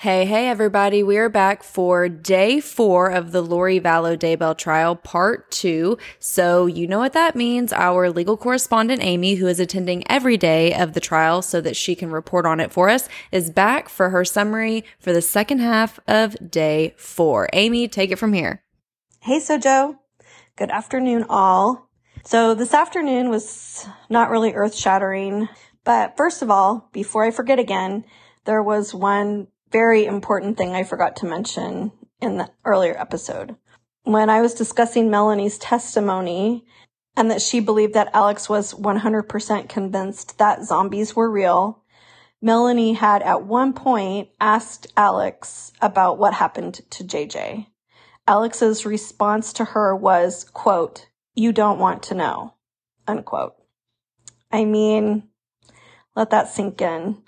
Hey, hey, everybody. We are back for day four of the Lori Vallow Daybell trial, part two. So, you know what that means. Our legal correspondent, Aimee, who is attending every day of the trial so that she can report on it for us, is back for her summary for the second half of day four. Aimee, take it from here. Hey, Sojo. Good afternoon, all. So, this afternoon was not really earth shattering, but first of all, before I forget again, there was one very important thing I forgot to mention in the earlier episode. When I was discussing Melanie's testimony and that she believed that Alex was 100% convinced that zombies were real, Melanie had at one point asked Alex about what happened to JJ. Alex's response to her was, quote, you don't want to know, unquote. I mean, let that sink in.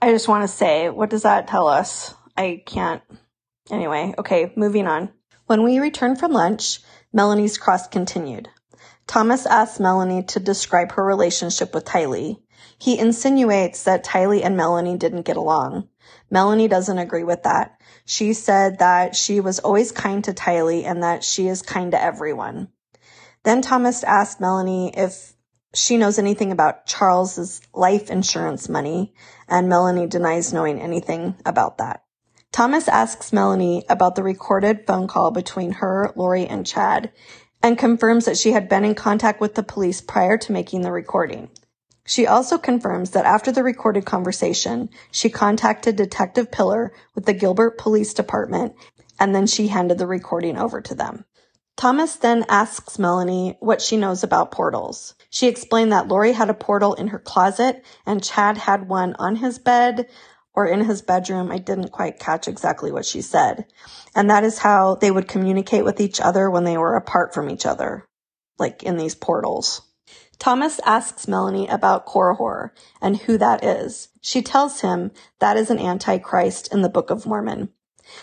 I just want to say, what does that tell us? I can't. Anyway, okay, moving on. When we returned from lunch, Melanie's cross continued. Thomas asks Melanie to describe her relationship with Tylee. He insinuates that Tylee and Melanie didn't get along. Melanie doesn't agree with that. She said that she was always kind to Tylee and that she is kind to everyone. Then Thomas asked Melanie if she knows anything about Charles's life insurance money, and Melanie denies knowing anything about that. Thomas asks Melanie about the recorded phone call between her, Lori, and Chad, and confirms that she had been in contact with the police prior to making the recording. She also confirms that after the recorded conversation, she contacted Detective Pillar with the Gilbert Police Department, and then she handed the recording over to them. Thomas then asks Melanie what she knows about portals. She explained that Lori had a portal in her closet and Chad had one on his bed or in his bedroom. I didn't quite catch exactly what she said. And that is how they would communicate with each other when they were apart from each other, like in these portals. Thomas asks Melanie about Korihor and who that is. She tells him that is an antichrist in the Book of Mormon.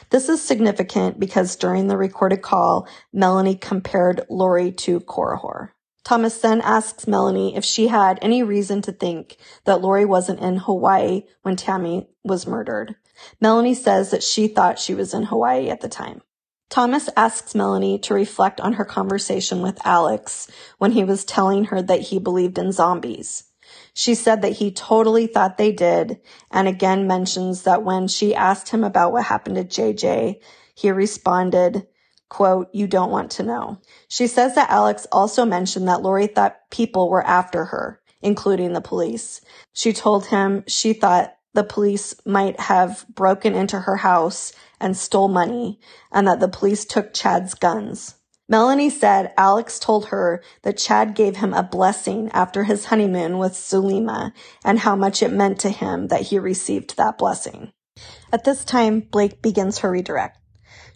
This is significant because during the recorded call, Melanie compared Lori to Korihor. Thomas then asks Melanie if she had any reason to think that Lori wasn't in Hawaii when Tammy was murdered. Melanie says that she thought she was in Hawaii at the time. Thomas asks Melanie to reflect on her conversation with Alex when he was telling her that he believed in zombies. She said that he totally thought they did, and again mentions that when she asked him about what happened to JJ, he responded, quote, you don't want to know. She says that Alex also mentioned that Lori thought people were after her, including the police. She told him she thought the police might have broken into her house and stole money and that the police took Chad's guns. Melanie said Alex told her that Chad gave him a blessing after his honeymoon with Zulema and how much it meant to him that he received that blessing. At this time, Blake begins her redirect.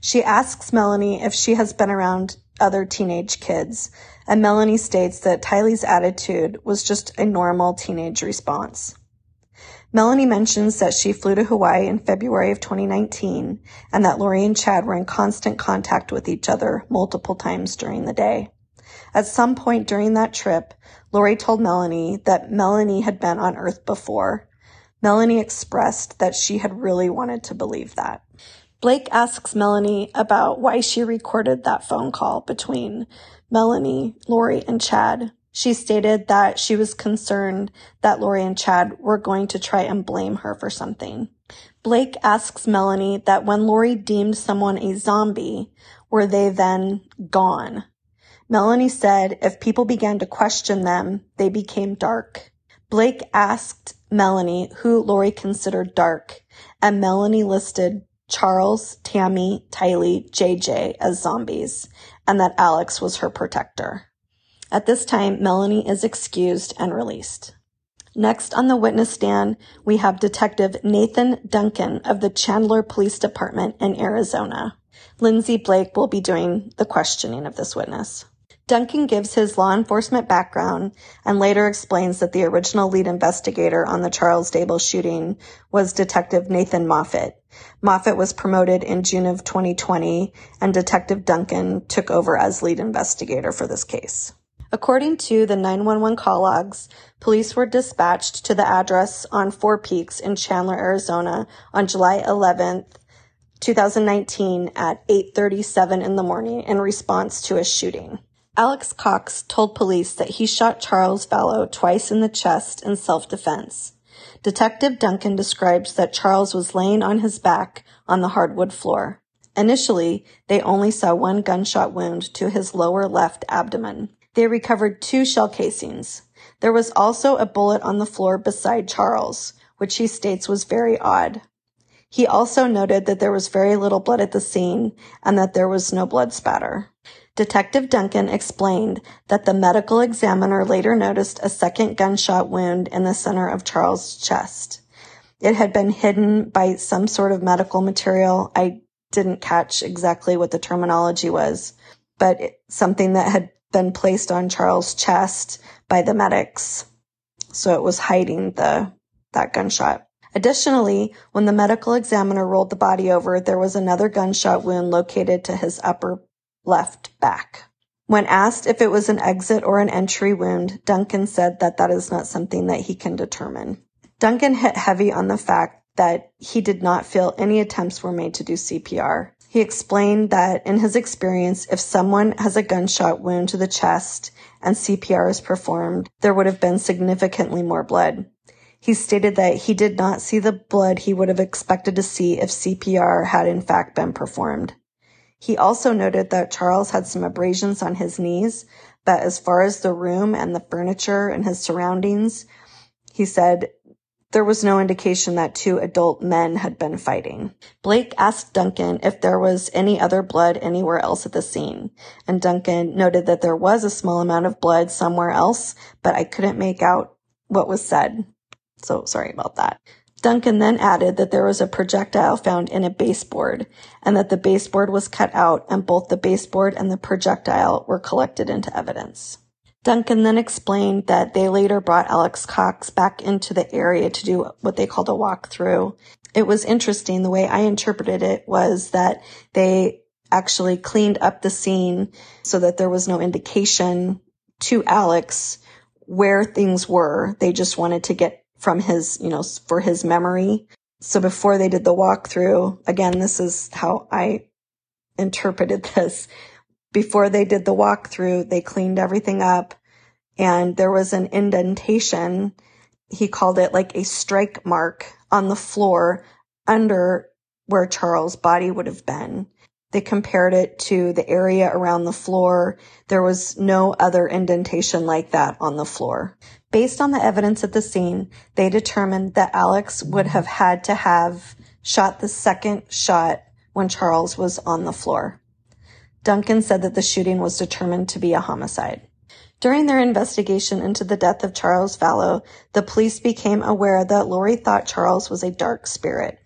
She asks Melanie if she has been around other teenage kids, and Melanie states that Tylee's attitude was just a normal teenage response. Melanie mentions that she flew to Hawaii in February of 2019 and that Lori and Chad were in constant contact with each other multiple times during the day. At some point during that trip, Lori told Melanie that Melanie had been on Earth before. Melanie expressed that she had really wanted to believe that. Blake asks Melanie about why she recorded that phone call between Melanie, Lori, and Chad. She stated that she was concerned that Lori and Chad were going to try and blame her for something. Blake asks Melanie that when Lori deemed someone a zombie, were they then gone? Melanie said if people began to question them, they became dark. Blake asked Melanie who Lori considered dark, and Melanie listed Charles, Tammy, Tylee, JJ as zombies, and that Alex was her protector. At this time, Melanie is excused and released. Next on the witness stand, we have Detective Nathan Duncan of the Chandler Police Department in Arizona. Lindsey Blake will be doing the questioning of this witness. Duncan gives his law enforcement background and later explains that the original lead investigator on the Charles Daybell shooting was Detective Nathan Moffat. Moffat was promoted in June of 2020 and Detective Duncan took over as lead investigator for this case. According to the 911 call logs, police were dispatched to the address on Four Peaks in Chandler, Arizona on July 11th, 2019 at 8:37 in the morning in response to a shooting. Alex Cox told police that he shot Charles Vallow twice in the chest in self-defense. Detective Duncan describes that Charles was laying on his back on the hardwood floor. Initially, they only saw one gunshot wound to his lower left abdomen. They recovered two shell casings. There was also a bullet on the floor beside Charles, which he states was very odd. He also noted that there was very little blood at the scene and that there was no blood spatter. Detective Duncan explained that the medical examiner later noticed a second gunshot wound in the center of Charles' chest. It had been hidden by some sort of medical material. I didn't catch exactly what the terminology was, but something that had been placed on Charles' chest by the medics. So it was hiding the, that gunshot. Additionally, when the medical examiner rolled the body over, there was another gunshot wound located to his upper left back. When asked if it was an exit or an entry wound, Duncan said that that is not something that he can determine. Duncan hit heavy on the fact that he did not feel any attempts were made to do CPR. He explained that in his experience, if someone has a gunshot wound to the chest and CPR is performed, there would have been significantly more blood. He stated that he did not see the blood he would have expected to see if CPR had in fact been performed. He also noted that Charles had some abrasions on his knees, but as far as the room and the furniture and his surroundings, he said there was no indication that two adult men had been fighting. Blake asked Duncan if there was any other blood anywhere else at the scene, and Duncan noted that there was a small amount of blood somewhere else, but I couldn't make out what was said. So sorry about that. Duncan then added that there was a projectile found in a baseboard and that the baseboard was cut out and both the baseboard and the projectile were collected into evidence. Duncan then explained that they later brought Alex Cox back into the area to do what they called a walkthrough. It was interesting. The way I interpreted it was that they actually cleaned up the scene so that there was no indication to Alex where things were. They just wanted to get from his, you know, for his memory. So before they did the walkthrough, again, this is how I interpreted this before they did the walkthrough, they cleaned everything up and there was an indentation. He called it like a strike mark on the floor under where Charles' body would have been. They compared it to the area around the floor. There was no other indentation like that on the floor. Based on the evidence at the scene, they determined that Alex would have had to have shot the second shot when Charles was on the floor. Duncan said that the shooting was determined to be a homicide. During their investigation into the death of Charles Vallow, the police became aware that Lori thought Charles was a dark spirit.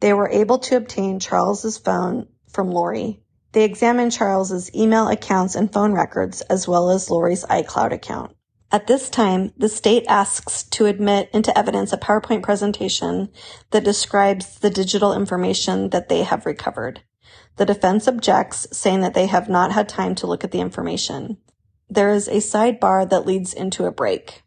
They were able to obtain Charles's phone from Lori. They examined Charles's email accounts and phone records as well as Lori's iCloud account. At this time, the state asks to admit into evidence a PowerPoint presentation that describes the digital information that they have recovered. The defense objects, saying that they have not had time to look at the information. There is a sidebar that leads into a break.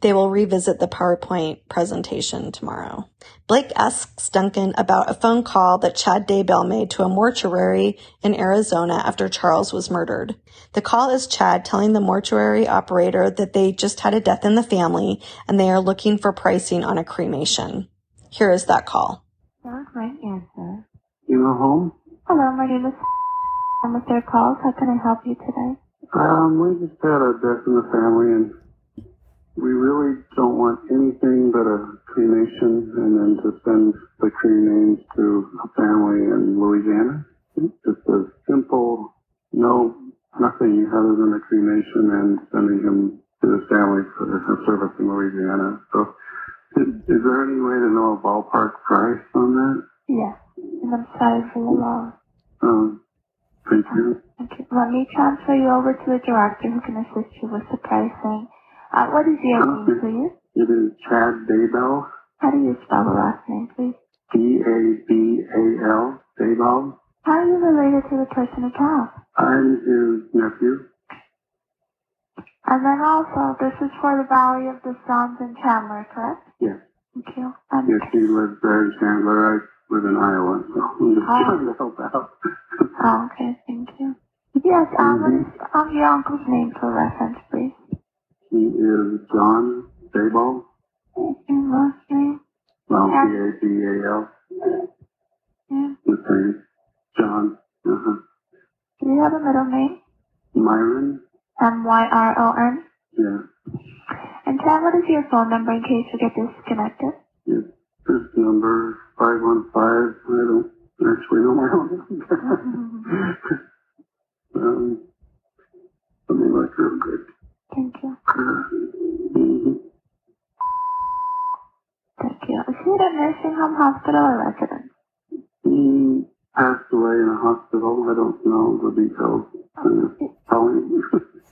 They will revisit the PowerPoint presentation tomorrow. Blake asks Duncan about a phone call that Chad Daybell made to a mortuary in Arizona after Charles was murdered. The call is Chad telling the mortuary operator that they just had a death in the family and they are looking for pricing on a cremation. Here is that call. Right answer. You know home? Hello, my name is I'm with their calls. How can I help you today? Um, we just had a death in the family and we really don't want anything but a cremation and then to send the cremains to a family in Louisiana. Just a simple, no, nothing other than a cremation and sending him to his family for a service in Louisiana. So is, is there any way to know a ballpark price on that? Yes. And I'm sorry for your loss. Um, thank you. Okay. Let me transfer you over to a director who can assist you with the pricing. Uh, what is your name, please? It is Chad Daybell, How do you spell the last name, please? D-A-B-A-L, Daybell. How are you related to the person who passed? I'm his nephew. And then also, this is for the Valley of the Sons in Chandler, correct? Yes. Thank you. Um, Yes, she lives there in Chandler. I live in Iowa, so I'm just Oh. trying to help out. Oh, okay, thank you. Yes, um, what is um, your uncle's name for reference, please? he is John Daybell. Your last name? Well, Yeah. B-A-B-A-L. Yeah. The same. John. Uh-huh. Do you have a middle name? Myron. M-Y-R-O-N? Yeah. And Chad, what is your phone number in case we get disconnected? Yes. This number, 515, I don't actually know my own number. um, let me look real quick. Thank you. Mhm. Thank you. Is he at a nursing home, hospital, or residence? He passed away in a hospital. I don't know the details. Uh.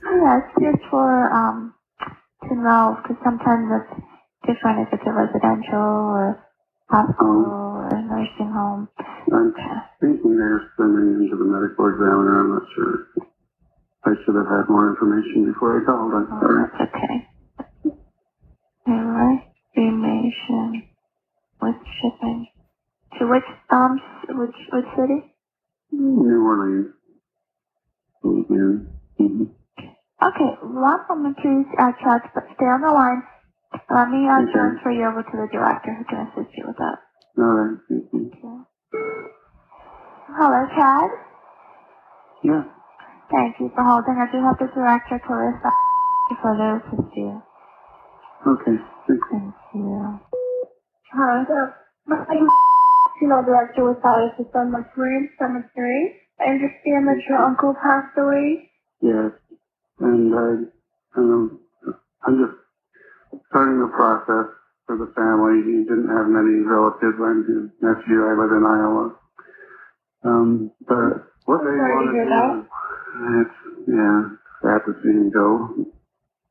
Yes, just for um to know because sometimes it's different if it's a residential or hospital or a nursing home. I'm thinking they're sending him to the medical examiner. I'm not sure. I should have had more information before I called. I'm Oh, sorry. that's okay. Alright, cremation with shipping to which um which which city? New Orleans. Mm-hmm. Okay, one moment please, uh, Chad, but stay on the line. Let me uh, Okay. transfer you over to the director who can assist you with that. All right. Thank you. Thank. Hello, Chad. Yeah. Thank you for holding. I do have the director, Clarissa, to further assist you. Okay. Thank you. Thank you. Hi, my name is Funeral Director with System Mortuary Cemetery. I understand that your uncle passed away. Yes. And I, um, I'm just starting the process for the family. He didn't have many relatives. I'm his nephew. I live in Iowa. Um, but what they Sorry want to do, it's, yeah, sad to see him go.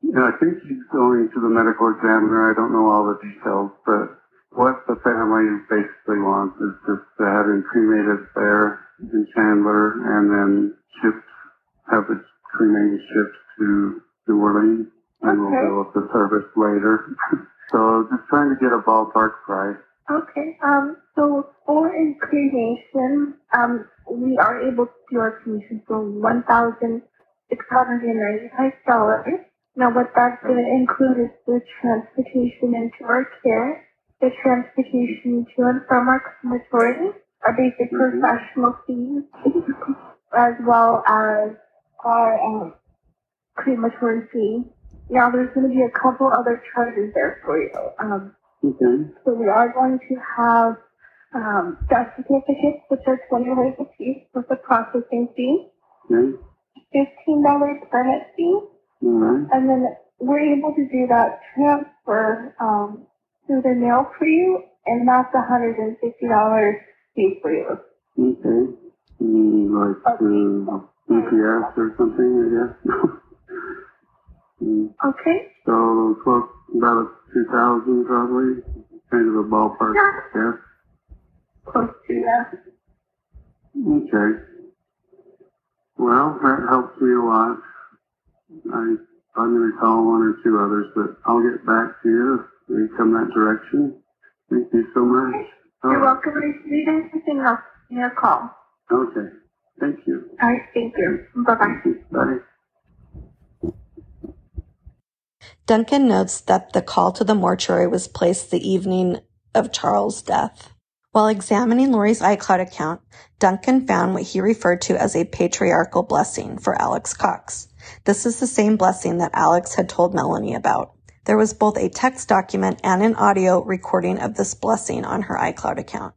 Yeah, I think he's going to the medical examiner. I don't know all the details, but what the family basically wants is just to have him cremated there in Chandler and then shipped, have the cremated shipped to New Orleans and we'll Okay. go with the service later. trying to get a ballpark price. Okay. Um. So for a cremation, um, we are able to do our cremation for one thousand six hundred and ninety-five dollars. Now, what that's going to include is the transportation into our care, the transportation to and from our crematory, our basic Mhm. professional fees, as well as our um, crematory fee. Now, there's going to be a couple other charges there for you. Um, Okay. so we are going to have um, death certificates, which are twenty dollars a piece with a processing fee, Okay. fifteen dollars permit fee, right. and then we're able to do that transfer um, through the mail for you, and that's a hundred and fifty dollars fee for you. Okay. Mm, like uh, UPS or something, I guess. Okay. So close about two thousand probably, kind of a ballpark. Yeah. Yeah. Close to that. Okay. Well, that helps me a lot. I I'm going to call one or two others, but I'll get back to you if we come that direction. Thank you so much. You're Oh, welcome. If you need anything else, give me a call. Okay. Thank you. All right. Thank you. Bye bye. Bye. Duncan notes that the call to the mortuary was placed the evening of Charles' death. While examining Lori's iCloud account, Duncan found what he referred to as a patriarchal blessing for Alex Cox. This is the same blessing that Alex had told Melanie about. There was both a text document and an audio recording of this blessing on her iCloud account.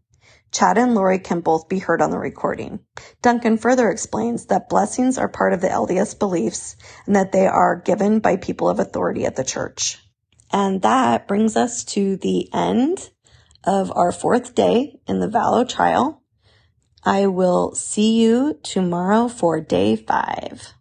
Chad and Lori can both be heard on the recording. Duncan further explains that blessings are part of the LDS beliefs and that they are given by people of authority at the church. And that brings us to the end of our fourth day in the Vallow trial. I will see you tomorrow for day five.